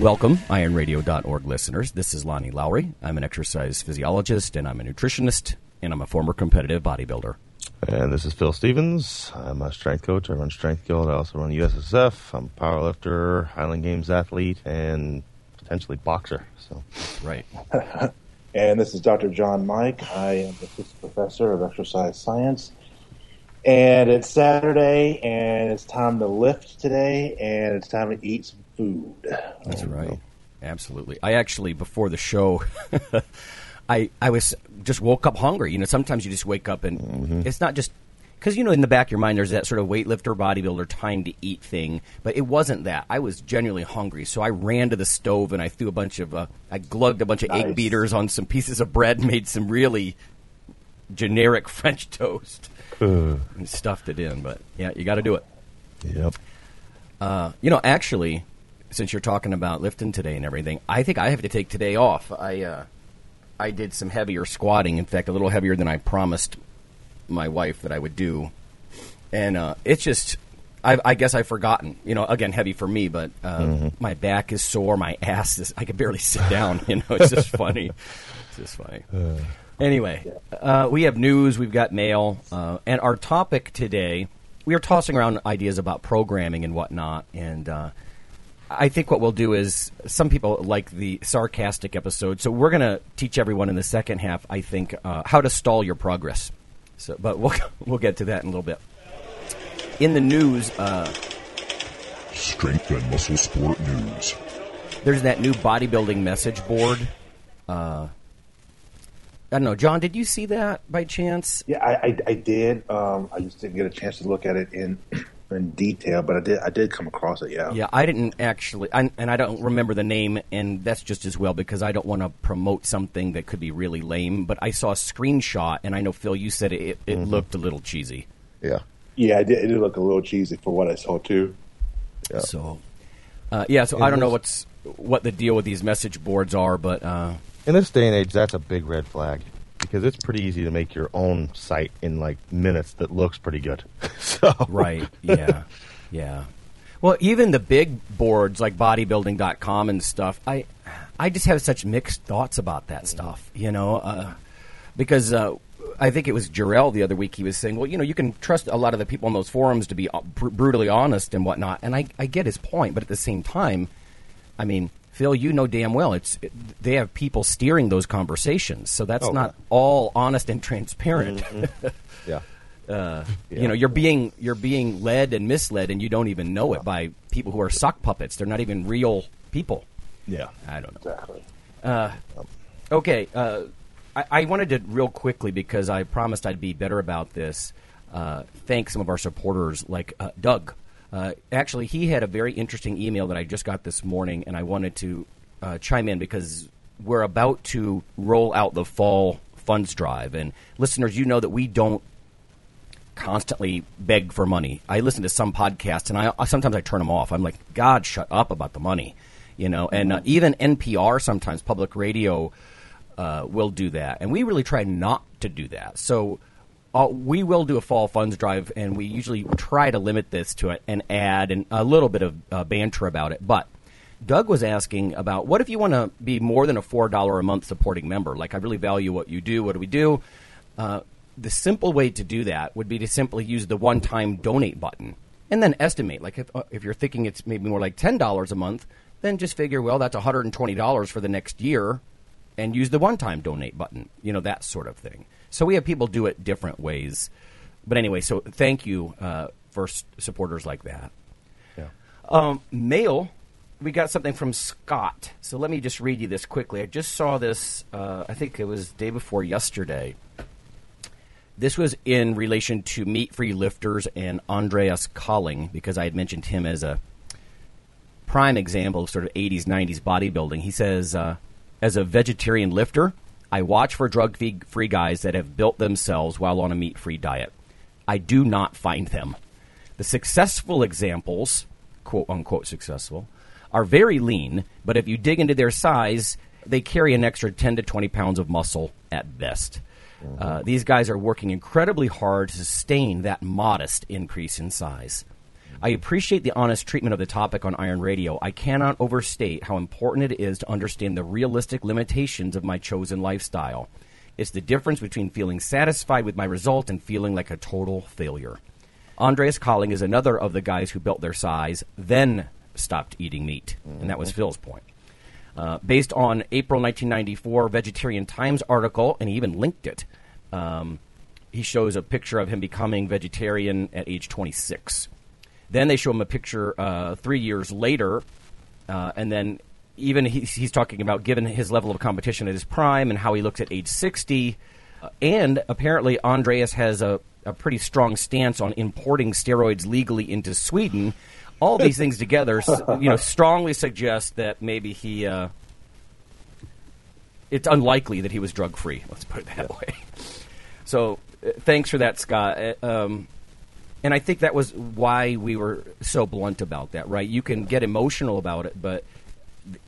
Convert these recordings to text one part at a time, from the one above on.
Welcome, ironradio.org listeners. This is Lonnie Lowery. I'm an exercise physiologist and I'm a nutritionist and I'm a former competitive bodybuilder. And this is Phil Stevens. I'm a strength coach. I run Strength Guild. I also run USSF. I'm a powerlifter, Highland Games athlete, and potentially boxer. So, right. and this is Dr. John Mike. I am the assistant professor of exercise science. And it's Saturday, and it's time to lift today, and it's time to eat some food. That's right. Absolutely. I actually, before the show, I I was just woke up hungry. You know, sometimes you just wake up and mm-hmm. it's not just because you know in the back of your mind there's that sort of weightlifter bodybuilder time to eat thing, but it wasn't that. I was genuinely hungry, so I ran to the stove and I threw a bunch of uh, I glugged a bunch of nice. egg beaters on some pieces of bread, made some really generic French toast, and stuffed it in. But yeah, you got to do it. Yep. Uh, you know, actually, since you're talking about lifting today and everything, I think I have to take today off. I uh, I did some heavier squatting. In fact, a little heavier than I promised my wife that I would do, and uh, it's just. I, I, guess I've forgotten. You know, again, heavy for me, but uh, mm-hmm. my back is sore. My ass is. I can barely sit down. You know, it's just funny. It's just funny. Uh. Anyway, uh, we have news. We've got mail, uh, and our topic today. We are tossing around ideas about programming and whatnot, and uh, I think what we'll do is some people like the sarcastic episode, so we're going to teach everyone in the second half. I think uh, how to stall your progress. So, but we'll we'll get to that in a little bit. In the news, uh, strength and muscle sport news. There's that new bodybuilding message board. Uh, I don't know, John. Did you see that by chance? Yeah, I, I, I did. Um, I just didn't get a chance to look at it in in detail, but I did I did come across it. Yeah. Yeah, I didn't actually, I, and I don't remember the name, and that's just as well because I don't want to promote something that could be really lame. But I saw a screenshot, and I know Phil, you said it, it mm-hmm. looked a little cheesy. Yeah. Yeah, it did, it did look a little cheesy for what I saw too. Yeah. So, uh, yeah. So I don't know what's what the deal with these message boards are, but uh, in this day and age, that's a big red flag because it's pretty easy to make your own site in like minutes that looks pretty good. so right, yeah, yeah. Well, even the big boards like bodybuilding.com and stuff, I I just have such mixed thoughts about that stuff, you know, uh, because uh, I think it was Jarrell the other week. He was saying, well, you know, you can trust a lot of the people on those forums to be uh, br- brutally honest and whatnot, and I I get his point, but at the same time, I mean Phil, you know damn well it's it, they have people steering those conversations, so that's oh, not all honest and transparent. Mm-hmm. yeah. Uh, yeah. You know, you're being you're being led and misled, and you don't even know it by people who are sock puppets. They're not even real people. Yeah, I don't know. Exactly. Uh, okay, uh, I, I, wanted to real quickly because I promised I'd be better about this. Uh, thank some of our supporters like uh, Doug uh, actually, he had a very interesting email that I just got this morning, and I wanted to uh, chime in because we're about to roll out the fall funds drive. And listeners, you know that we don't constantly beg for money. I listen to some podcasts, and I sometimes I turn them off. I'm like, God, shut up about the money, you know. And uh, even NPR sometimes, public radio, uh, will do that, and we really try not to do that. So uh, we will do a fall funds drive, and we usually try to limit this to an ad and a little bit of uh, banter about it. But Doug was asking about what if you want to be more than a four dollar a month supporting member? Like I really value what you do. What do we do? Uh, the simple way to do that would be to simply use the one time donate button and then estimate. Like if uh, if you're thinking it's maybe more like ten dollars a month, then just figure well that's one hundred and twenty dollars for the next year, and use the one time donate button. You know that sort of thing. So we have people do it different ways. But anyway, so thank you uh, for s- supporters like that. Yeah. Um, mail, we got something from Scott. So let me just read you this quickly. I just saw this, uh, I think it was day before yesterday. This was in relation to Meat Free Lifters and Andreas Cahling because I had mentioned him as a prime example of sort of 80s, 90s bodybuilding. He says, uh, as a vegetarian lifter, I watch for drug free guys that have built themselves while on a meat free diet. I do not find them. The successful examples, quote unquote successful, are very lean, but if you dig into their size, they carry an extra 10 to 20 pounds of muscle at best. Uh, these guys are working incredibly hard to sustain that modest increase in size. I appreciate the honest treatment of the topic on Iron Radio. I cannot overstate how important it is to understand the realistic limitations of my chosen lifestyle. It's the difference between feeling satisfied with my result and feeling like a total failure. Andreas Cahling is another of the guys who built their size, then stopped eating meat. And that was Phil's point. Uh, based on April 1994 Vegetarian Times article, and he even linked it. Um, he shows a picture of him becoming vegetarian at age 26. Then they show him a picture uh, three years later, uh, and then even he's, he's talking about given his level of competition at his prime and how he looks at age 60. Uh, and apparently, Andreas has a, a pretty strong stance on importing steroids legally into Sweden all these things together, you know, strongly suggest that maybe he. Uh, it's unlikely that he was drug free. Let's put it that way. So, uh, thanks for that, Scott. Uh, um, and I think that was why we were so blunt about that, right? You can get emotional about it, but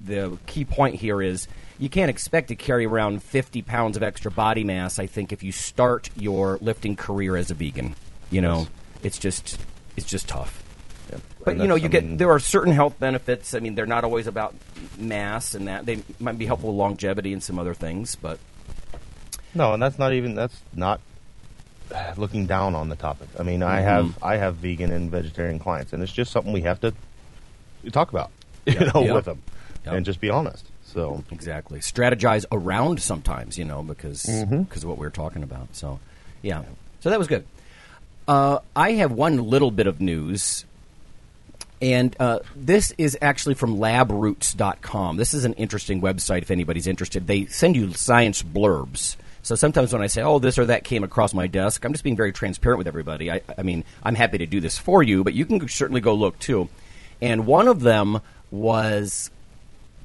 the key point here is you can't expect to carry around 50 pounds of extra body mass, I think, if you start your lifting career as a vegan. You know, it's just it's just tough. But you know, you get there are certain health benefits. I mean, they're not always about mass and that. They might be helpful with longevity and some other things, but no, and that's not even that's not looking down on the topic. I mean, I have mm-hmm. I have vegan and vegetarian clients, and it's just something we have to talk about, you know, yep. with them, yep. and just be honest. So exactly, strategize around sometimes, you know, because because mm-hmm. of what we are talking about. So yeah, so that was good. Uh, I have one little bit of news and uh, this is actually from labroots.com. This is an interesting website if anybody's interested. They send you science blurbs. So sometimes when I say, oh, this or that came across my desk, I'm just being very transparent with everybody. I, I mean, I'm happy to do this for you, but you can certainly go look too. And one of them was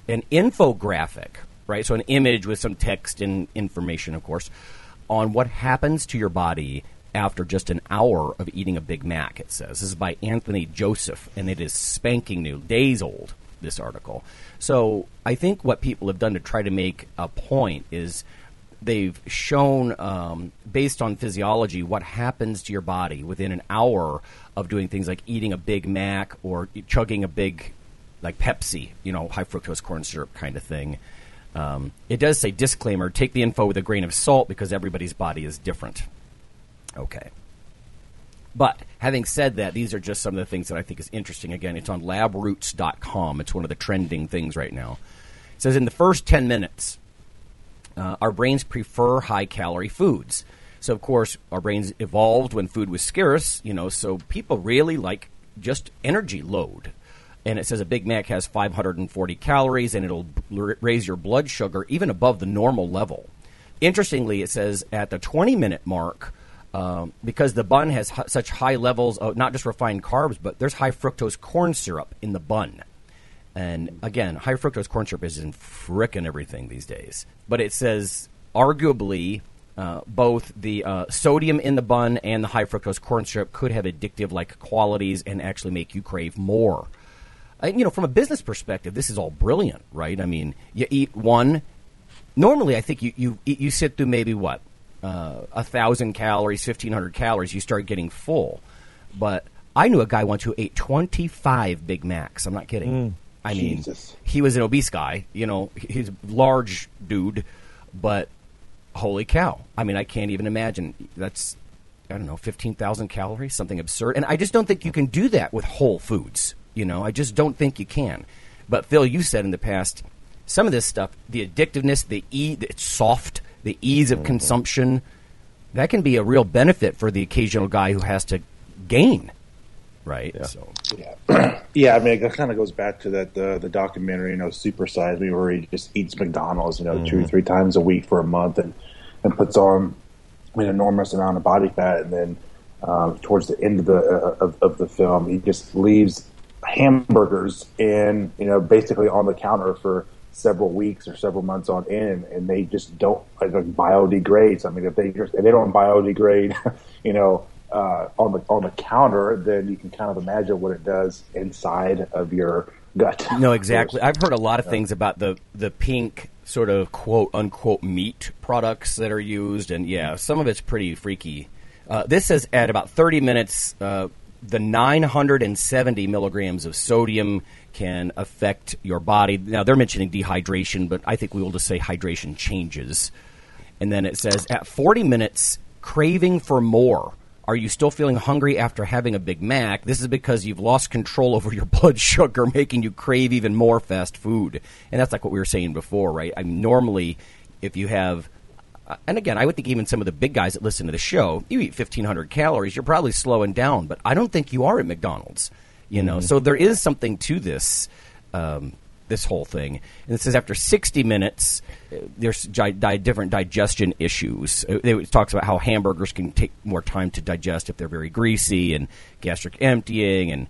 an infographic, right? So an image with some text and information, of course, on what happens to your body after just an hour of eating a Big Mac, it says. This is by Anthony Joseph, and it is spanking new, days old, this article. So I think what people have done to try to make a point is they've shown, um, based on physiology, what happens to your body within an hour of doing things like eating a Big Mac or chugging a big, like Pepsi, you know, high fructose corn syrup kind of thing. Um, it does say disclaimer take the info with a grain of salt because everybody's body is different. Okay. But having said that, these are just some of the things that I think is interesting. Again, it's on labroots.com. It's one of the trending things right now. It says in the first 10 minutes, uh, our brains prefer high calorie foods. So, of course, our brains evolved when food was scarce, you know, so people really like just energy load. And it says a Big Mac has 540 calories and it'll raise your blood sugar even above the normal level. Interestingly, it says at the 20 minute mark, um, because the bun has h- such high levels of not just refined carbs, but there's high fructose corn syrup in the bun. And again, high fructose corn syrup is in frickin' everything these days. But it says arguably uh, both the uh, sodium in the bun and the high fructose corn syrup could have addictive like qualities and actually make you crave more. Uh, you know, from a business perspective, this is all brilliant, right? I mean, you eat one. Normally, I think you, you you sit through maybe what uh, a thousand calories, fifteen hundred calories, you start getting full. But I knew a guy once who ate twenty five Big Macs. I'm not kidding. Mm, I mean, Jesus. he was an obese guy. You know, he's a large dude, but holy cow! I mean, I can't even imagine. That's I don't know, fifteen thousand calories, something absurd. And I just don't think you can do that with whole foods. You know, I just don't think you can. But Phil, you said in the past, some of this stuff, the addictiveness, the e, it's soft the ease of mm-hmm. consumption, that can be a real benefit for the occasional guy who has to gain, right? Yeah. So. Yeah. yeah, I mean, it kind of goes back to that the the documentary, you know, Super Size Me, where he just eats McDonald's, you know, mm-hmm. two three times a week for a month, and and puts on an enormous amount of body fat, and then um, towards the end of the uh, of, of the film, he just leaves hamburgers in you know basically on the counter for several weeks or several months on end, and they just don't like, biodegrade. So, I mean, if they if they don't biodegrade, you know, uh, on the on the counter, then you can kind of imagine what it does inside of your gut. No, exactly. I've heard a lot of things about the the pink sort of quote unquote meat products that are used, and yeah, some of it's pretty freaky. Uh, this says at about 30 minutes, uh, the 970 milligrams of sodium can affect your body. Now they're mentioning dehydration, but I think we will just say hydration changes. And then it says at 40 minutes, craving for more. Are you still feeling hungry after having a Big Mac? This is because you've lost control over your blood sugar, making you crave even more fast food. And that's like what we were saying before, right? I mean, normally, if you have, uh, and again, I would think even some of the big guys that listen to the show, you eat 1,500 calories, you're probably slowing down, but I don't think you are at McDonald's. You know, so there is something to this. Um, this whole thing. And it says after 60 minutes, uh, there's di- di- different digestion issues. Uh, It talks about how hamburgers can take more time to digest if they're very greasy and gastric emptying and,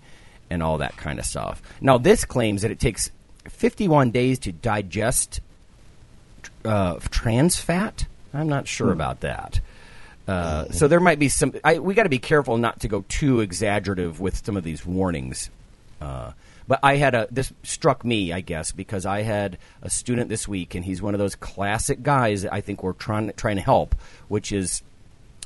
and all that kind of stuff. Now, this claims that it takes 51 days to digest uh, trans fat. I'm not sure about that. Uh, so there might be some. I, we got to be careful not to go too exaggerative with some of these warnings. Uh, but I had a this struck me, I guess, because I had a student this week, and he's one of those classic guys that I think we're trying trying to help, which is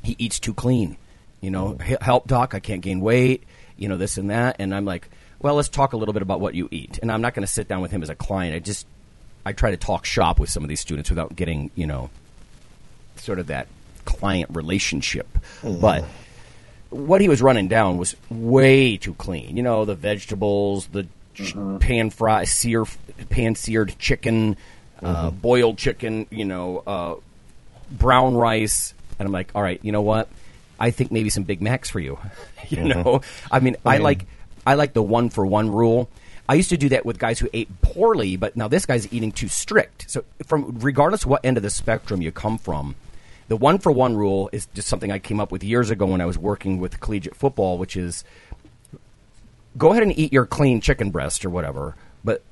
he eats too clean. You know, mm-hmm. "H- help doc, I can't gain weight. You know this and that, and I'm like, well, let's talk a little bit about what you eat. And I'm not going to sit down with him as a client. I just I try to talk shop with some of these students without getting you know sort of that client relationship, mm-hmm. but what he was running down was way too clean. You know, the vegetables, the ch- pan fried, sear, pan seared chicken, uh, boiled chicken. You know, uh, brown rice, and I'm like, all right, you know what? I think maybe some Big Macs for you. you know, I mean, I like I like the one for one rule. I used to do that with guys who ate poorly, but now this guy's eating too strict. So, from regardless of what end of the spectrum you come from, the one for one rule is just something I came up with years ago when I was working with collegiate football, which is go ahead and eat your clean chicken breast or whatever, but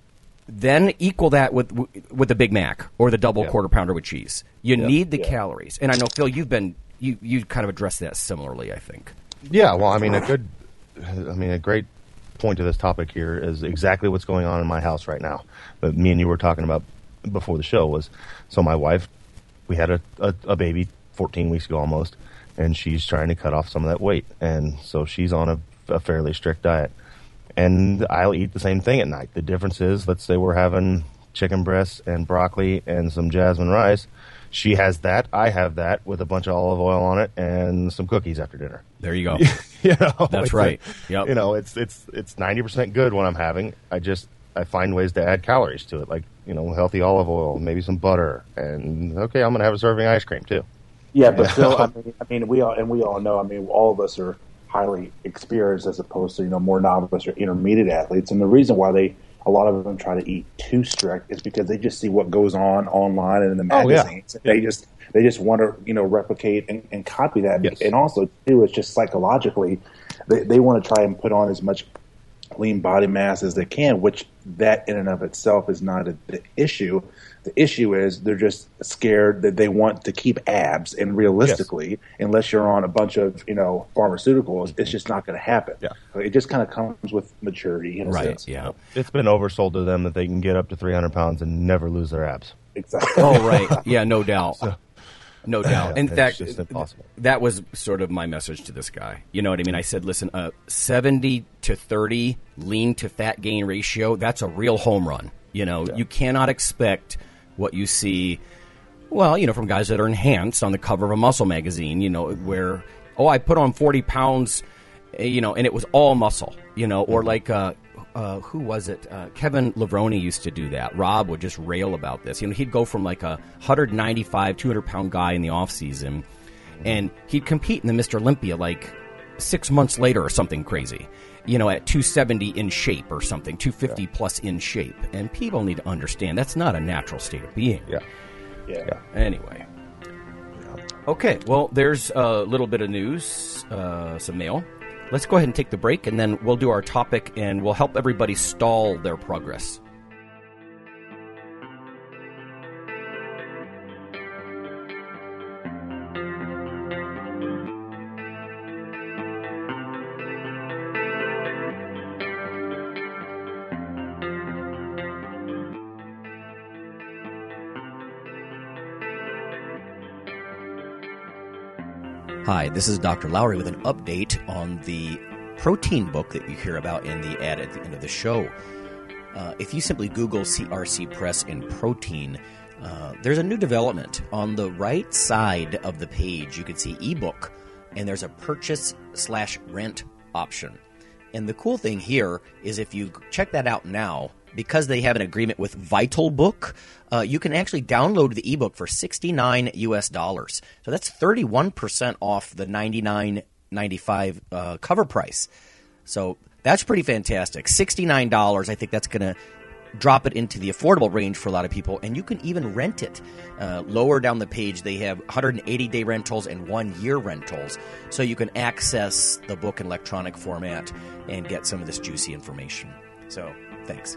then equal that with with the Big Mac or the double quarter pounder with cheese. You need the calories, and I know Phil, you've been you you kind of addressed that similarly. I think. Yeah, well, I mean, a good, I mean, a great point to this topic here is exactly what's going on in my house right now. That me and you were talking about before the show was, so my wife, we had a, a, a baby 14 weeks ago almost, and she's trying to cut off some of that weight, and so she's on a, a fairly strict diet, and I'll eat the same thing at night. The difference is, let's say we're having chicken breasts and broccoli and some jasmine rice. She has that. I have that with a bunch of olive oil on it and some cookies after dinner. There you go. you know, That's right. Yep. You know, it's it's it's ninety percent good when I'm having. I just I find ways to add calories to it, like you know, healthy olive oil, maybe some butter, and okay, I'm gonna have a serving of ice cream too. Yeah, but still, I mean, I mean, we all and we all know. I mean, all of us are highly experienced as opposed to you know more novice or intermediate athletes, and the reason why they a lot of them try to eat too strict is because they just see what goes on online and in the Oh, yeah. magazines. They just they just want to you know replicate and, and copy that, Yes. and also too, it's just psychologically they they want to try and put on as much lean body mass as they can, which that in and of itself is not a, the issue. The issue is they're just scared that they want to keep abs, and realistically, unless you're on a bunch of you know pharmaceuticals, it's just not going to happen. Yeah. It just kind of comes with maturity, in a Right. sense. Yeah. It's been oversold to them that they can get up to 300 pounds and never lose their abs. Exactly. Oh, right. Yeah, no doubt. No doubt. In fact, that was sort of my message to this guy. You know what I mean? I said, listen, uh, 70 to 30 lean to fat gain ratio, that's a real home run. You know, you cannot expect what you see, well, you know, from guys that are enhanced on the cover of a muscle magazine, you know, where, oh, I put on 40 pounds, eh, you know, and it was all muscle, you know, or like, uh, uh, who was it? Uh, Kevin Levrone used to do that. Rob would just rail about this. You know, he'd go from like a 195, 200 pound guy in the off season, and he'd compete in the Mr. Olympia like six months later or something crazy. You know, at 270 in shape or something, 250 plus in shape. And people need to understand that's not a natural state of being. Yeah. yeah. Anyway. Okay, well, there's a little bit of news, uh, some mail. Let's go ahead and take the break, and then we'll do our topic, and we'll help everybody stall their progress. Hi, this is Dr. Lowery with an update on the protein book that you hear about in the ad at the end of the show. Uh, if you simply Google CRC Press and protein, uh, there's a new development. On the right side of the page, you can see ebook, and there's a purchase slash rent option. And the cool thing here is if you check that out now, because they have an agreement with VitalBook, uh, you can actually download the ebook for 69 US dollars. So that's 31% off the 99.95 uh, cover price. So that's pretty fantastic. $69, I think that's going to drop it into the affordable range for a lot of people, and you can even rent it. Uh, lower down the page, they have 180 day rentals and one year rentals, so you can access the book in electronic format and get some of this juicy information. So, thanks.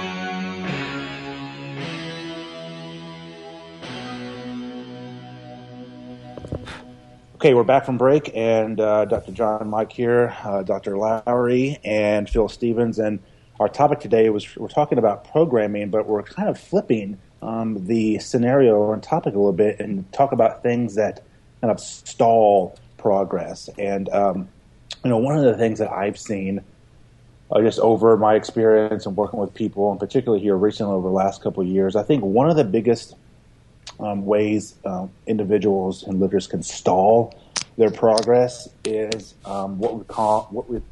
Okay, we're back from break, and uh, Dr. John Mike here, uh, Dr. Lowery, and Phil Stevens. And our topic today was we're talking about programming, but we're kind of flipping um, the scenario and topic a little bit and talk about things that kind of stall progress. And, um, you know, one of the things that I've seen uh, just over my experience and working with people, and particularly here recently over the last couple of years, I think one of the biggest um, ways um, individuals and lifters can stall their progress is um, what we call what we've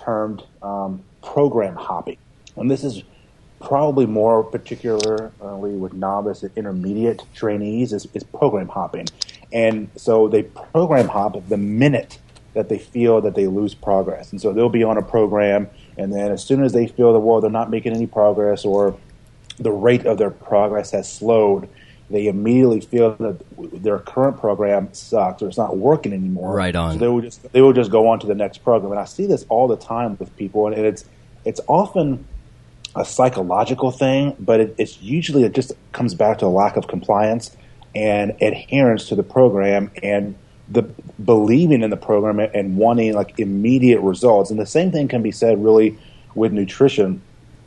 termed um, program hopping, and this is probably more particularly with novice and intermediate trainees is, is program hopping, and so they program hop the minute that they feel that they lose progress, and so they'll be on a program, and then as soon as they feel that well they're not making any progress or the rate of their progress has slowed they immediately feel that their current program sucks or it's not working anymore. Right on. So they will just they will just go on to the next program, and I see this all the time with people, and it's it's often a psychological thing, but it, it's usually it just comes back to a lack of compliance and adherence to the program and the believing in the program and wanting like immediate results. And the same thing can be said really with nutrition.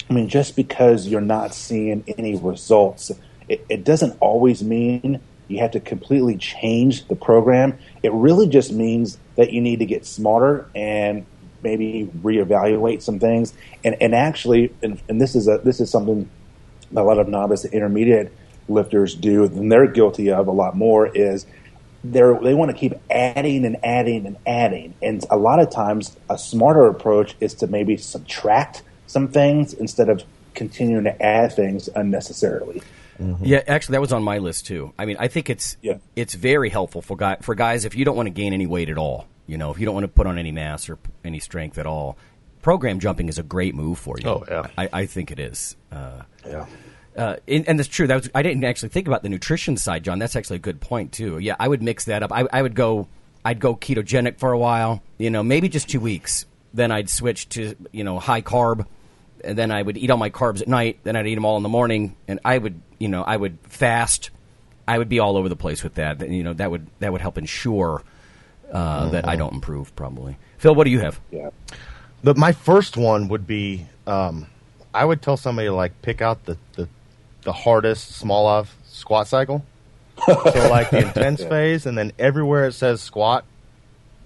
I mean, just because you're not seeing any results it, it doesn't always mean you have to completely change the program. It really just means that you need to get smarter and maybe reevaluate some things. And, and actually, and, and this is a, this is something a lot of novice and intermediate lifters do, and they're guilty of a lot more is they're, they want to keep adding and adding and adding. And a lot of times, a smarter approach is to maybe subtract some things instead of continuing to add things unnecessarily. Yeah, actually, that was on my list too. I mean, I think it's Yeah. it's very helpful for guy, for guys if you don't want to gain any weight at all. You know, if you don't want to put on any mass or any strength at all, program jumping is a great move for you. Oh, yeah. I, I think it is. Uh, Yeah. uh, and, and that's true. That was, I didn't actually think about the nutrition side, John. That's actually a good point too. Yeah, I would mix that up. I, I would go, I'd go ketogenic for a while. You know, maybe just two weeks. Then I'd switch to you know high carb, and then I would eat all my carbs at night. Then I'd eat them all in the morning, and I would you know I would fast. I would be all over the place with that. You know that would that would help ensure uh, that I don't improve. Probably. Phil, what do you have? Yeah. But my first one would be um, I would tell somebody to like pick out the, the, the hardest Smolov squat cycle. so like the intense phase, and then everywhere it says squat,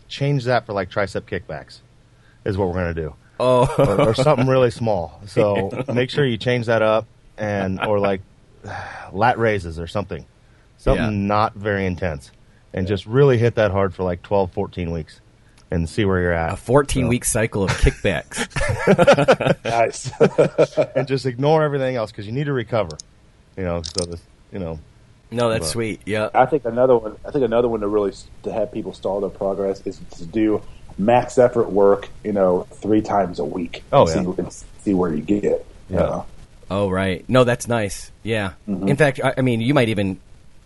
change that for like tricep kickbacks. Is what we're gonna do. Oh, or, or something really small. So make sure you change that up, and or like lat raises or something, something Yeah. not very intense, and just really hit that hard for like 12, 14 weeks, and see where you're at. a 14 week cycle of kickbacks. Nice. and just ignore everything else because you need to recover. You know, so this, you know, no, that's Well. sweet. Yeah. I think another one. I think another one to really to have people stall their progress is to do max effort work. You know, three times a week. Oh, and yeah. see, see where you get. Yeah. Uh, Oh right, no, that's nice. Yeah, in fact, I, I mean, you might even,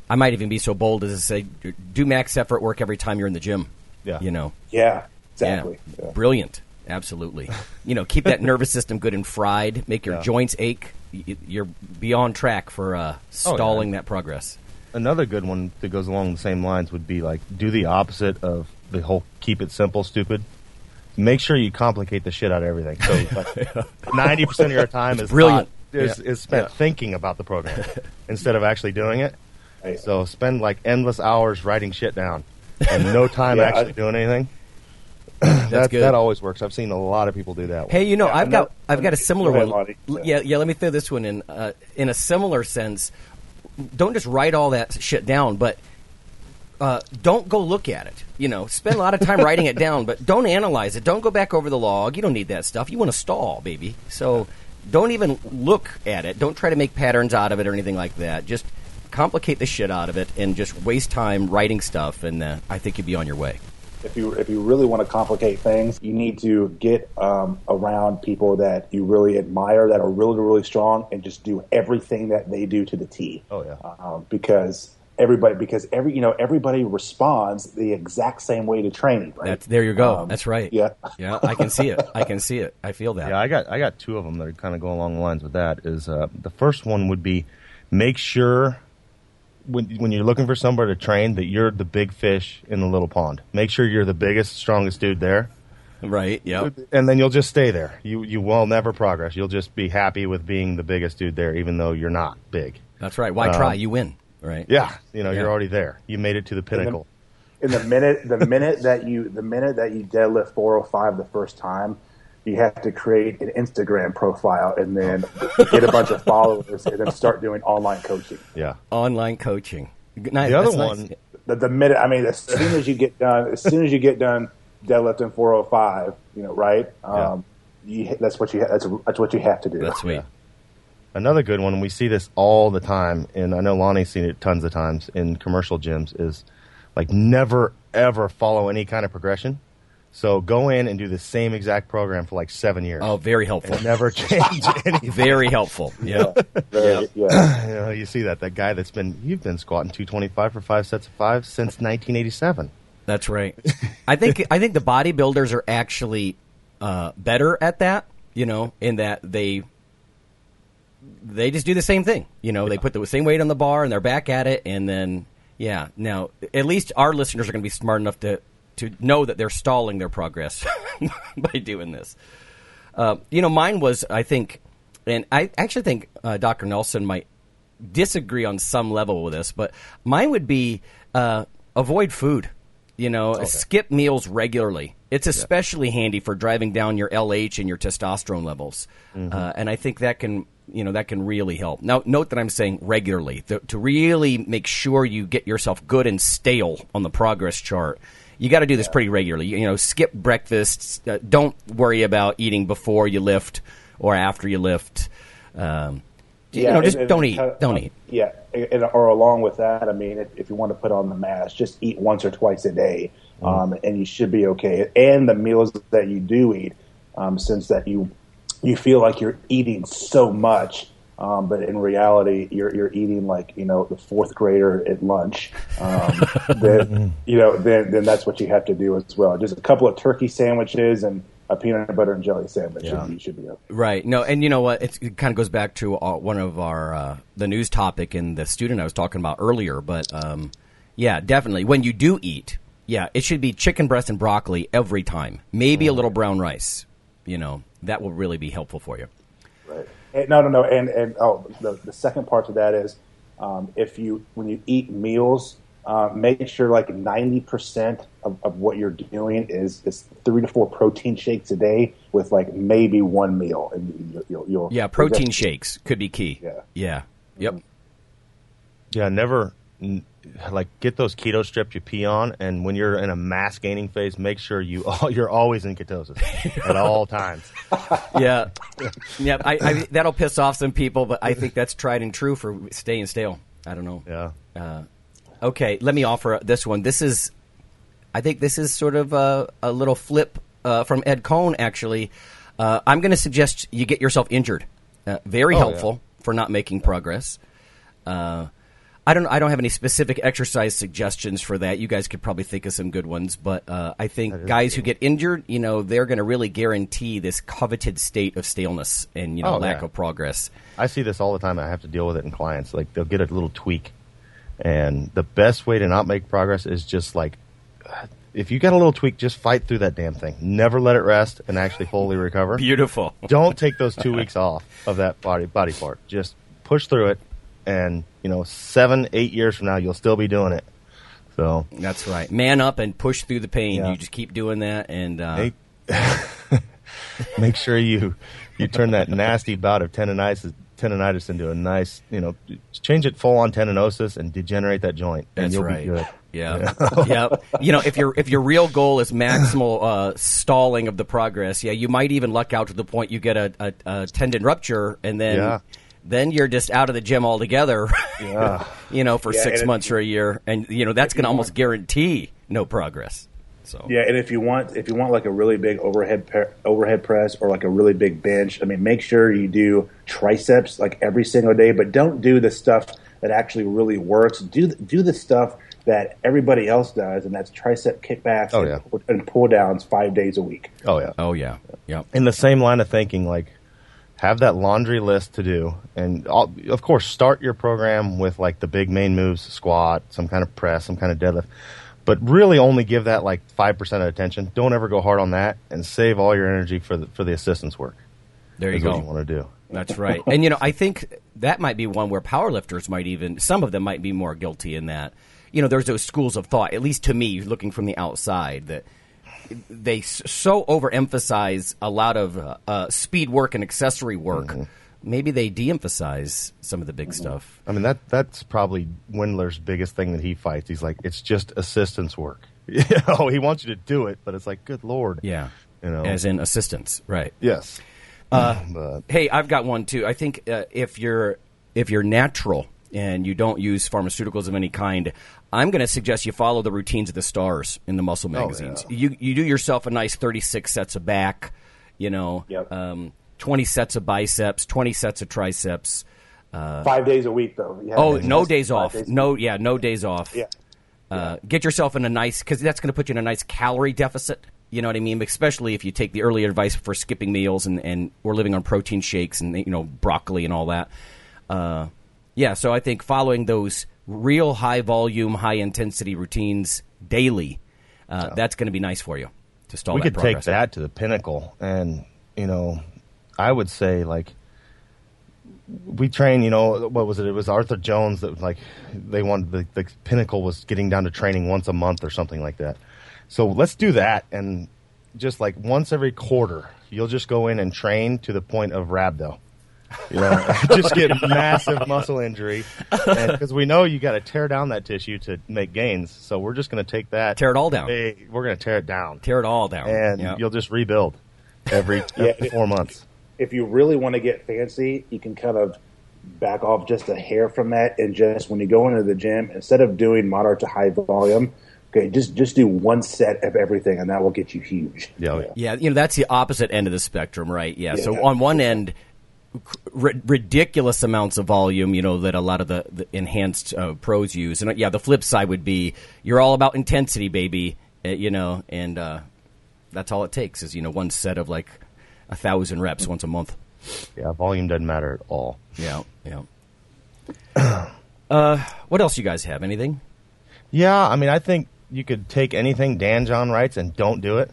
I might even be so bold as to say, do max effort work every time you're in the gym. Yeah. you know, yeah. Exactly. Yeah. Yeah. brilliant, absolutely. you know, keep that nervous system good and fried. Make your Yeah. joints ache. You're beyond track for uh, stalling that progress. another good one that goes along the same lines would be like do the opposite of the whole keep it simple, stupid. Make sure you complicate the shit out of everything. So ninety percent of your time is Brilliant. not- is, Yeah. is spent Yeah. thinking about the program instead of actually doing it. Right. So spend like endless hours writing shit down and no time Yeah, actually I- doing anything. That's that, good. that always works. I've seen a lot of people do that. Hey, you know, Yeah, I've got another- I've got a similar one. Lonnie. Yeah, yeah. Let me throw this one in. Uh, in a similar sense, don't just write all that shit down, but uh, don't go look at it. You know, spend a lot of time writing it down, but don't analyze it. Don't go back over the log. You don't need that stuff. You want to stall, baby. So don't even look at it. Don't try to make patterns out of it or anything like that. Just complicate the shit out of it and just waste time writing stuff, and uh, I think you'd be on your way. if you if you really want to complicate things, you need to get um, around people that you really admire that are really really strong and just do everything that they do to the T. Oh, yeah. um, because everybody because every you know everybody responds the exact same way to training. Right? That's there you go. Um, That's right. Yeah. yeah. I can see it. I can see it. I feel that. Yeah, I got I got two of them that kind of go along the lines with that. Is uh, the first one would be make sure when when you're looking for somebody to train that you're the big fish in the little pond. Make sure you're the biggest, strongest dude there, Right. Yeah. and then you'll just stay there. You you will never progress. You'll just be happy with being the biggest dude there, even though you're not big. That's right. Why Um, try? You win. Right. Yeah, you know Yeah. you're already there. You made it to the pinnacle. in the minute the minute that you the minute that you deadlift 405 the first time you have to create an instagram profile and then get a bunch of followers and then start doing online coaching Yeah. Online coaching. Nice. The other That's nice. one- the, the minute i mean as soon as you get done as soon as you get done deadlifting 405 you know right um, you, that's what you that's, that's what you have to do That's sweet. Another good one, and we see this all the time, and I know Lonnie's seen it tons of times in commercial gyms, is like never ever follow any kind of progression. So go in and do the same exact program for like seven years. Oh, very helpful. and never change anything. Very helpful. Yeah. Very- yeah You, know, you see that that guy that's been you've been squatting 225 for five sets of five since 1987. That's right. I think I think the bodybuilders are actually uh, better at that. You know, in that they they just do the same thing. You know, they put the same weight on the bar and they're back at it, and then yeah. Now, at least our listeners are going to be smart enough to to know that they're stalling their progress by doing this. Uh, you know, mine was I think, and I actually think uh, Dr. Nelson might disagree on some level with this, but mine would be uh, avoid food. You know, skip meals regularly. It's especially handy for driving down your LH and your testosterone levels, uh, and I think that can you know that can really help. Now, note that I'm saying regularly to, to really make sure you get yourself good and stale on the progress chart. You got to do this pretty regularly. You know, skip breakfast. Uh, don't worry about eating before you lift or after you lift. Um, you know, just and- don't eat. kind of- Don't eat. Yeah, and, or along with that, I mean, if, if you want to put on the mask, just eat once or twice a day, Mm. um, and you should be okay. And the meals that you do eat, um, since that you you feel like you're eating so much, um, but in reality, you're you're eating like you know the fourth grader at lunch. Um, then you know then then that's what you have to do as well. Just a couple of turkey sandwiches and a peanut butter and jelly sandwich, Yeah. and you should be okay. Right. No, and you know what? It's, it kind of goes back to uh, one of our uh, the news topic and the student I was talking about earlier. But um, yeah, definitely. When you do eat, yeah, it should be chicken breast and broccoli every time. Maybe a little brown rice. You know, that will really be helpful for you. Right. And, no, no, no. And and oh, the, the second part to that is um, if you when you eat meals, uh, make sure like ninety percent of, of what you're doing is is three to four protein shakes a day with like maybe one meal, and you, you'll, you'll Yeah, protein shakes could be key. Yeah. Yeah. Yep. Yeah, never n- like get those keto strips you pee on, and when you're in a mass gaining phase, make sure you you're always in ketosis at all times. yeah, yeah. I, I, that'll piss off some people, but I think that's tried and true for staying stale. I don't know. Yeah, Uh, okay, let me offer this one. This is, I think this is sort of a, a little flip uh, from Ed Coan. Actually, uh, I'm going to suggest you get yourself injured. Uh, very Oh, helpful for not making progress. Uh, I don't. I don't have any specific exercise suggestions for that. You guys could probably think of some good ones, but uh, I think guys who get injured, you know, they're going to really guarantee this coveted state of staleness and you know Oh, lack yeah. of progress. I see this all the time. I have to deal with it in clients. Like they'll get a little tweak, and the best way to not make progress is just like if you got a little tweak, just fight through that damn thing. Never let it rest and actually fully recover. Beautiful. Don't take those two weeks off of that body body part. Just push through it, and you know, seven, eight years from now, you'll still be doing it. So That's right. Man up and push through the pain. Yeah. You just keep doing that, and uh, make, make sure you you turn that nasty bout of tendonitis tendonitis into a nice, you know, change it full on tendinosis and degenerate that joint, and That's you'll right. be good. Yeah, yeah. You know, if your if your real goal is maximal uh, stalling of the progress, yeah, you might even luck out to the point you get a, a, a tendon rupture, and then Yeah. Then you're just out of the gym altogether. Yeah. you know, for Yeah, six months or a year, and you know that's going to almost want- guarantee no progress. So Yeah, and if you want if you want like a really big overhead pe- overhead press or like a really big bench, I mean, make sure you do triceps like every single day, but don't do the stuff that actually really works. Do the, do the stuff that everybody else does, and that's tricep kickbacks Oh, and, yeah. pull- and pull downs five days a week. Oh yeah. oh yeah, yeah. in the same line of thinking, like have that laundry list to do, and all, of course, start your program with like the big main moves, squat, some kind of press, some kind of deadlift, but really only give that like five percent of attention. Don't ever go hard on that, and save all your energy for the for the assistance work. There you go. what you want to do. That's right. And you know, I think that might be one where powerlifters might even some of them might be more guilty in that. You know, there's those schools of thought, at least to me, looking from the outside, that they so overemphasize a lot of uh, uh, speed work and accessory work. Mm-hmm. Maybe they de-emphasize some of the big stuff. I mean that that's probably Wendler's biggest thing that he fights. He's like, it's just assistance work. You know, he wants you to do it, but it's like, good lord. Yeah, You know. as in assistance, right? Yes. Uh, but Hey, I've got one too. I think uh, if you're if you're natural and you don't use pharmaceuticals of any kind, I'm going to suggest you follow the routines of the stars in the muscle magazines. You you do yourself a nice 36 sets of back, you know, Yep. um, 20 sets of biceps, 20 sets of triceps. five days a week, though. Oh, no days off. days No, yeah, no days off. Yeah. Uh, get yourself in a nice because that's going to put you in a nice calorie deficit. You know what I mean? Especially if you take the earlier advice for skipping meals and, and we're living on protein shakes and you know broccoli and all that. Uh, yeah, so I think following those real high volume, high intensity routines daily, uh, that's going to be nice for you to stall we that could take that to the pinnacle and you know i would say like we train you know what was it? It was arthur jones that like they wanted the, the pinnacle was getting down to training once a month or something like that. So let's do that and just like once every quarter you'll just go in and train to the point of rhabdo you know just get massive muscle injury because we know you got to tear down that tissue to make gains so we're just going to take that Tear it all down. Hey, we're going to tear it down Tear it all down. and Yeah. you'll just rebuild every Yeah. every four months. if you really want to get fancy, you can kind of back off just a hair from that, and just when you go into the gym, instead of doing moderate to high volume, okay, just just do one set of everything, and that will get you huge. Yeah, yeah. Yeah, you know that's the opposite end of the spectrum, right? Yeah. So Yeah. on one end, ridiculous amounts of volume, you know, that a lot of the, the enhanced uh, pros use, and uh, yeah, the flip side would be you're all about intensity, baby, uh, you know, and uh, that's all it takes is you know one set of like a thousand reps once a month. Yeah, volume doesn't matter at all. Yeah, yeah. uh, what else you guys have? Anything? Yeah, I mean, I think you could take anything Dan John writes and don't do it.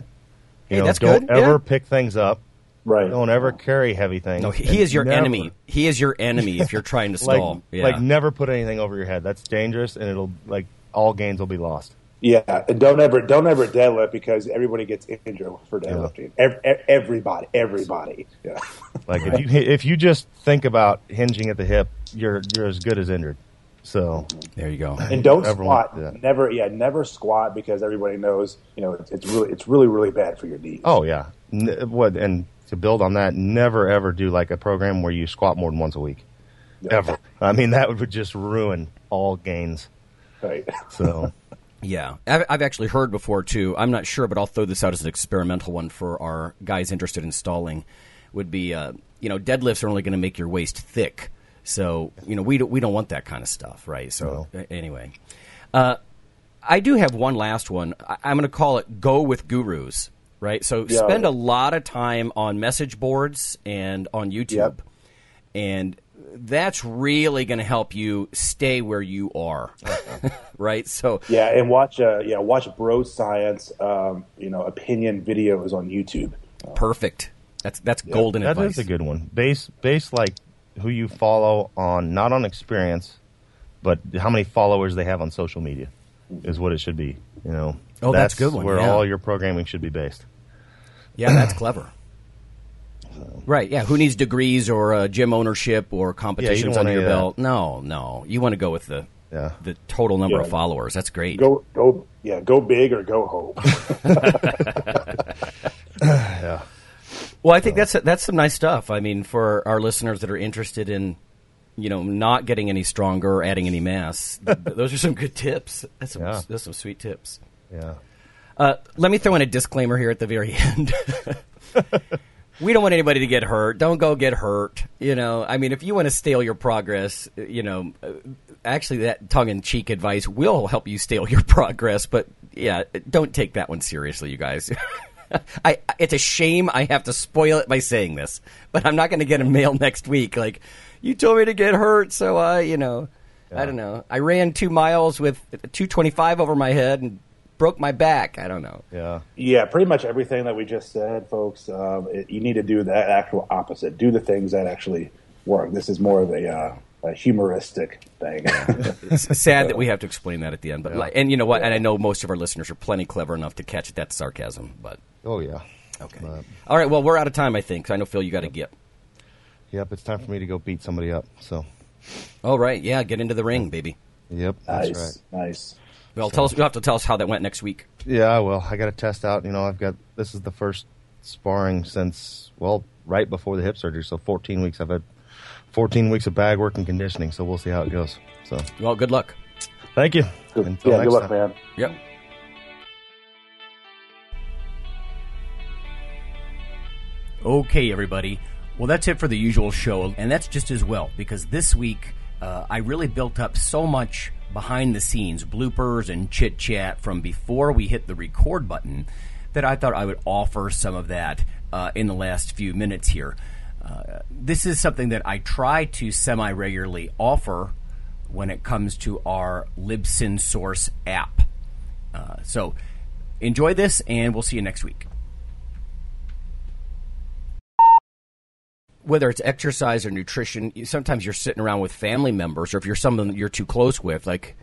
You Hey, know, that's don't good, ever yeah. pick things up. Right. Don't ever carry heavy things. No, he, he is your never- enemy. He is your enemy if you're trying to Like, stall. yeah. like never put anything over your head. That's dangerous, and it'll like all gains will be lost. Yeah, and don't ever don't ever deadlift because everybody gets injured for deadlifting. Ev- ev- everybody, everybody. Yeah. Like if you if you just think about hinging at the hip, you're you're as good as injured. So there you go. And don't Everyone- squat. yeah. Never, yeah, never squat because everybody knows, you know, it's, it's really, it's really, really bad for your knees. oh yeah, N- what and to build on that, never ever do like a program where you squat more than once a week. Ever. I mean that would just ruin all gains. Right. So Yeah, I've, I've actually heard before too. I'm not sure, but I'll throw this out as an experimental one for our guys interested in stalling. Would be, uh, you know, deadlifts are only going to make your waist thick, so you know we don't we don't want that kind of stuff, right? So a- anyway, uh, I do have one last one. I'm going to call it "Go with Gurus." Right, so Yeah. spend a lot of time on message boards and on YouTube, Yep. and that's really going to help you stay where you are. right, so Yeah, and watch, uh, yeah, watch Bro Science, um, you know, opinion videos on YouTube. Perfect. That's that's golden That advice. is a good one. Base base like who you follow on not on experience, but how many followers they have on social media is what it should be. You know. Oh, that's a good one, Where yeah. all your programming should be based. Yeah, that's clever. Right. Yeah. Who needs degrees or uh, gym ownership or competitions don't under your do that. belt? No, no. You want to go with the Yeah. the total number Yeah. of followers. That's great. Go, go, yeah, go big or go home. yeah. Well, I think that's that's some nice stuff. I mean, for our listeners that are interested in, you know, not getting any stronger or adding any mass, th- those are some good tips. That's some, Yeah. that's some sweet tips. Yeah. Uh, let me throw in a disclaimer here at the very end. we don't want anybody to get hurt. Don't go get hurt. You know, I mean, if you want to stale your progress, you know, uh, actually, that tongue-in-cheek advice will help you stale your progress. But yeah, don't take that one seriously, you guys. I, it's a shame I have to spoil it by saying this, but I'm not going to get a mail next week. Like, you told me to get hurt, so I, you know, I don't know. I ran two miles with 225 over my head and broke my back. I don't know. Yeah. yeah, pretty much everything that we just said, folks. Um, it, you need to do the actual opposite. Do the things that actually work. This is more of a, uh, a humoristic thing. It's sad that we have to explain that at the end, but like, and you know what? And I know most of our listeners are plenty clever enough to catch that sarcasm. But Oh yeah. okay, But- all right. Well, we're out of time, I think. I know Phil, you got to get. Yep. It's time for me to go beat somebody up. So. All right, yeah, get into the ring, baby. Yep. That's nice, right. nice. Well, tell us. You'll have to tell us how that went next week. Yeah, well, I got to test out. You know, I've got this is the first sparring since well, right before the hip surgery. So 14 weeks. I've had 14 weeks of bag work and conditioning. So we'll see how it goes. So Well, good luck. thank you. Good, Until yeah, next good luck, time. man. Yep. Okay, everybody. Well, that's it for the usual show, and that's just as well because this week uh, I really built up so much behind the scenes bloopers and chit chat from before we hit the record button that I thought I would offer some of that uh, in the last few minutes here. Uh, this is something that I try to semi regularly offer when it comes to our Libsyn Source app. Uh, so enjoy this, and we'll see you next week. Whether it's exercise or nutrition, sometimes you're sitting around with family members, or if you're someone that you're too close with, like.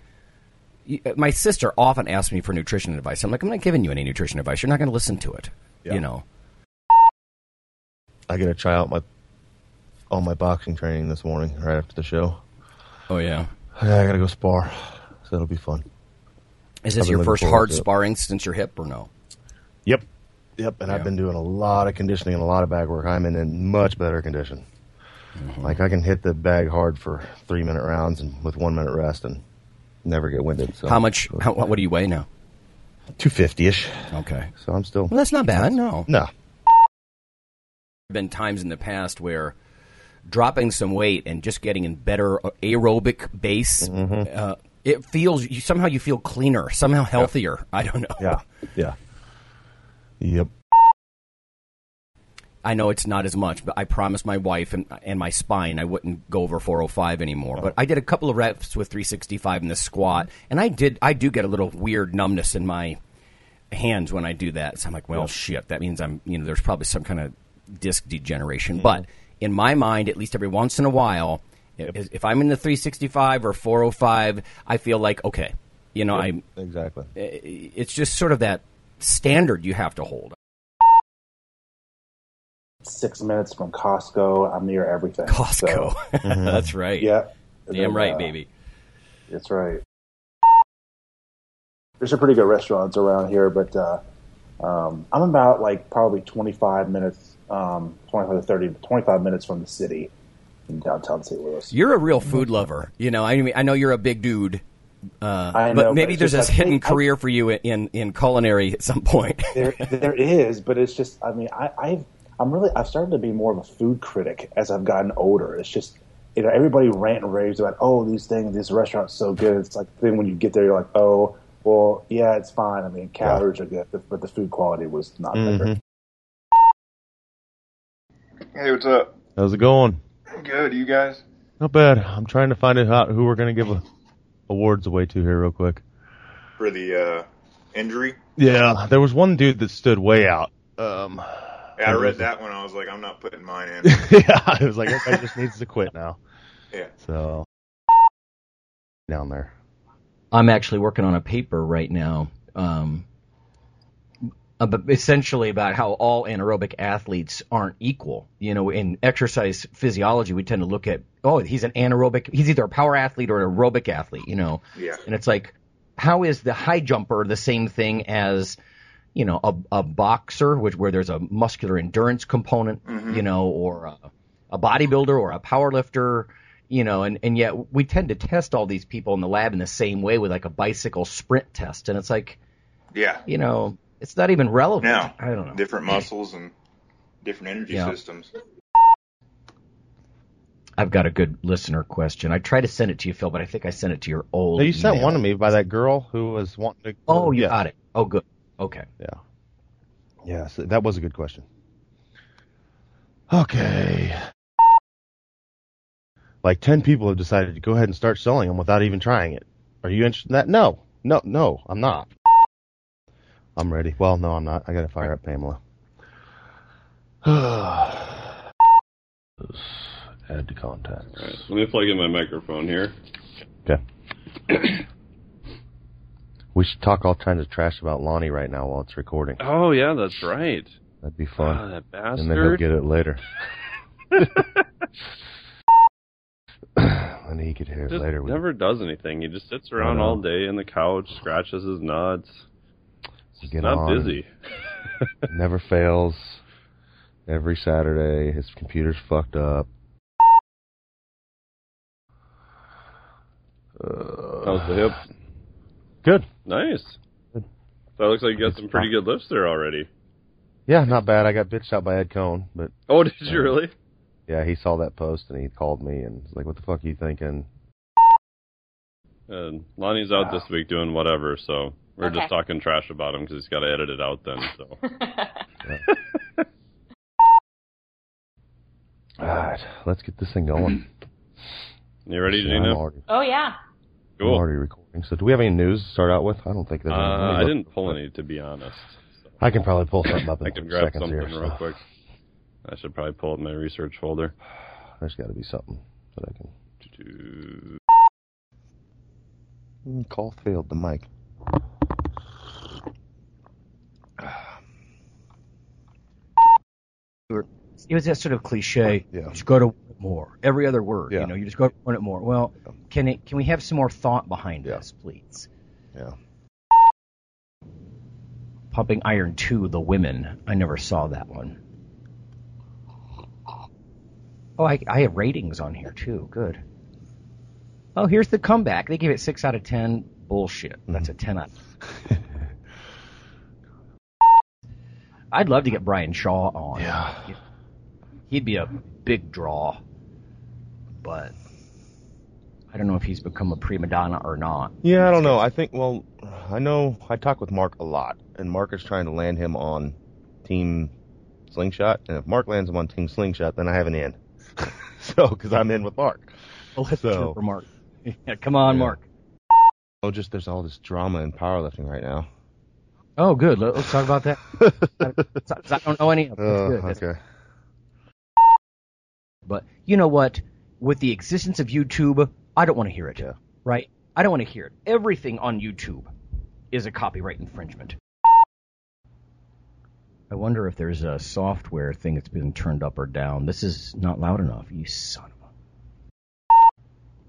Uh, my sister often asks me for nutrition advice. I'm like, I'm not giving you any nutrition advice. You're not going to listen to it. You know. I got to try out my all my boxing training this morning right after the show. Oh yeah. Yeah, I got to go spar. So it'll be fun. Is this your first hard sparring since your hip, or no? Yep. Yep. And Yeah. I've been doing a lot of conditioning and a lot of bag work. I'm in, in much better condition. Like I can hit the bag hard for three minute rounds and with one minute rest and never get winded. So How much? How, what do you weigh now? Two fifty ish. Okay. So I'm still Well, that's not bad. No. no. There have been times in the past where dropping some weight and just getting in better aerobic base, uh, it feels you, somehow you feel cleaner, somehow healthier. I don't know. Yeah. Yeah. Yep. I know it's not as much, but I promised my wife and, and my spine I wouldn't go over 405 anymore. But I did a couple of reps with 365 in the squat, and I did. I do get a little weird numbness in my hands when I do that. So I'm like, well, shit. That means I'm. You know, there's probably some kind of disc degeneration. But in my mind, at least every once in a while, if, if I'm in the 365 or 405, I feel like okay. You know, I Exactly. it's just sort of that standard you have to hold. Six minutes from Costco. I'm near everything. Costco. So, That's right. yeah. Damn right, baby. That's right. There's some pretty good restaurants around here, but uh, um, I'm about like probably 25 minutes, um, 25 to 30, 25 minutes from the city in downtown St. Louis. You're a real food lover. You know, I mean, I know you're a big dude, uh, I but maybe but there's it's this like, hidden hey, I- career for you in in culinary at some point. there, there is, but it's just, I mean, I, I've, I'm really, I've started to be more of a food critic as I've gotten older. It's just, you know, everybody rant and raves about, oh, these things, this restaurant's so good. It's like, then when you get there, you're like, oh, well, yeah, it's fine. I mean, calories are good, but, but the food quality was not there. Hey, what's up? How's it going? Good, you guys? Not bad. I'm trying to find out who we're gonna give a, awards away to here real quick. For the uh, injury? Yeah, there was one dude that stood way out. Um, Yeah, I read that one. I was like, I'm not putting mine in. yeah, it was like I just needs to quit now. Yeah. So down there. I'm actually working on a paper right now, um, about, essentially about how all anaerobic athletes aren't equal. You know, in exercise physiology, we tend to look at, oh, he's an anaerobic, he's either a power athlete or an aerobic athlete, you know. Yeah. And it's like, how is the high jumper the same thing as, you know, a, a boxer, which where there's a muscular endurance component, mm-hmm. you know, or a, a bodybuilder or a power lifter, you know, and, and yet we tend to test all these people in the lab in the same way with like a bicycle sprint test. And it's like, Yeah. you know, it's not even relevant. No. I don't know. Different muscles and different energy Yeah. systems. I've got a good listener question. I tried to send it to you, Phil, but I think I sent it to your old. No, you sent email. one to me by that girl who was wanting to. Oh, you yeah. got it. Oh, good. Okay. Yeah. Yeah, so that was a good question. Okay. Like 10 people have decided to go ahead and start selling them without even trying it. Are you interested in that? No. No, no, I'm not. I'm ready. Well, no, I'm not. I got to fire up Pamela. Add to contacts. Alright, let me plug in my microphone here. Okay. we should talk all kinds of trash about Lonnie right now while it's recording. Oh yeah, that's right. That'd be fun. Ah, that and then he'll get it later. and he could hear it Just later. never does anything. He just sits around all day in the couch, scratches his nuts. Get not on. busy. never fails. Every Saturday, his computer's fucked up. Uh, How's the hip? Good. Nice. That looks like you got some pretty good lifts there already. Yeah, not bad. I got bitched out by Ed Coan, but Oh, did you really? yeah, he saw that post and he called me and was like, "What the fuck are you thinking?" And Lonnie's out this week doing whatever, so we're Okay. just talking trash about him because he's got to edit it out then. So All right, let's get this thing going. you ready, Yeah, I'm Gina? already, Oh yeah. I'm Cool. already recording. So, do we have any news to start out with? I don't think there's. any. Uh, I didn't pull any, to be honest. I can probably pull something up in I can grab seconds something here. real so quick. I should probably pull up my research folder. There's got to be something that I can. Call failed. The mic. It was that sort of cliche. Yeah. Just go to more. Every other word. Yeah. You know, you just go to it more. Well, can it, can we have some more thought behind Yeah. this, please? Yeah. Pumping Iron 2, The Women. I never saw that one. Oh, I, I have ratings on here too. Good. Oh, here's the comeback. They gave it six out of ten. Bullshit. That's a mm-hmm. ten out. I'd love to get Brian Shaw on. Yeah. He'd be a big draw, but I don't know if he's become a prima donna or not. Yeah, I don't know. I think. Well, I know. I talk with Mark a lot, and Mark is trying to land him on Team Slingshot. And if Mark lands him on Team Slingshot, then I have an in. so, because I'm in with Mark. Oh, well, let's So- for Mark. Yeah, come on, Yeah. Mark. Oh, just there's all this drama in powerlifting right now. Oh, good. Let, us talk about that. I, I don't know any of Uh, good. Okay. But you know what? With the existence of YouTube, I don't want to hear it. Yeah. Right? I don't want to hear it. Everything on YouTube is a copyright infringement. I wonder if there's a software thing that's been turned up or down. This is not loud enough. You son of a.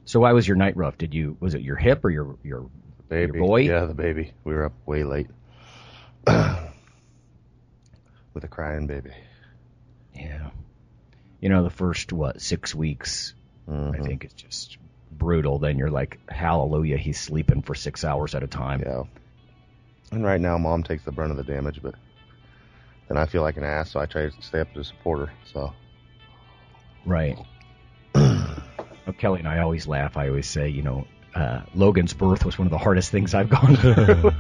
So why was your night rough? Did you was it your hip or your your Baby. Your boy? Yeah, the baby. We were up way late. With a crying baby. yeah? You know the first what six weeks I Mhm. think is just brutal. Then you're like, hallelujah, he's sleeping for six hours at a time. Yeah. And right now, mom takes the brunt of the damage, but then I feel like an ass, so I try to stay up to support her. So, Right. Oh, Kelly and I always laugh. I always say, you know, uh, Logan's birth was one of the hardest things I've gone through.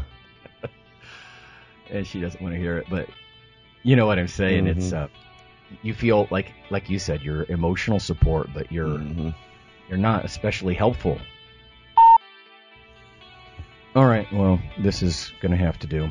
And she doesn't want to hear it, but you know what I'm saying. It's uh, you feel like, like you said, you're emotional support, but you're mhm. you're not especially helpful. All right. Well, this is going to have to do.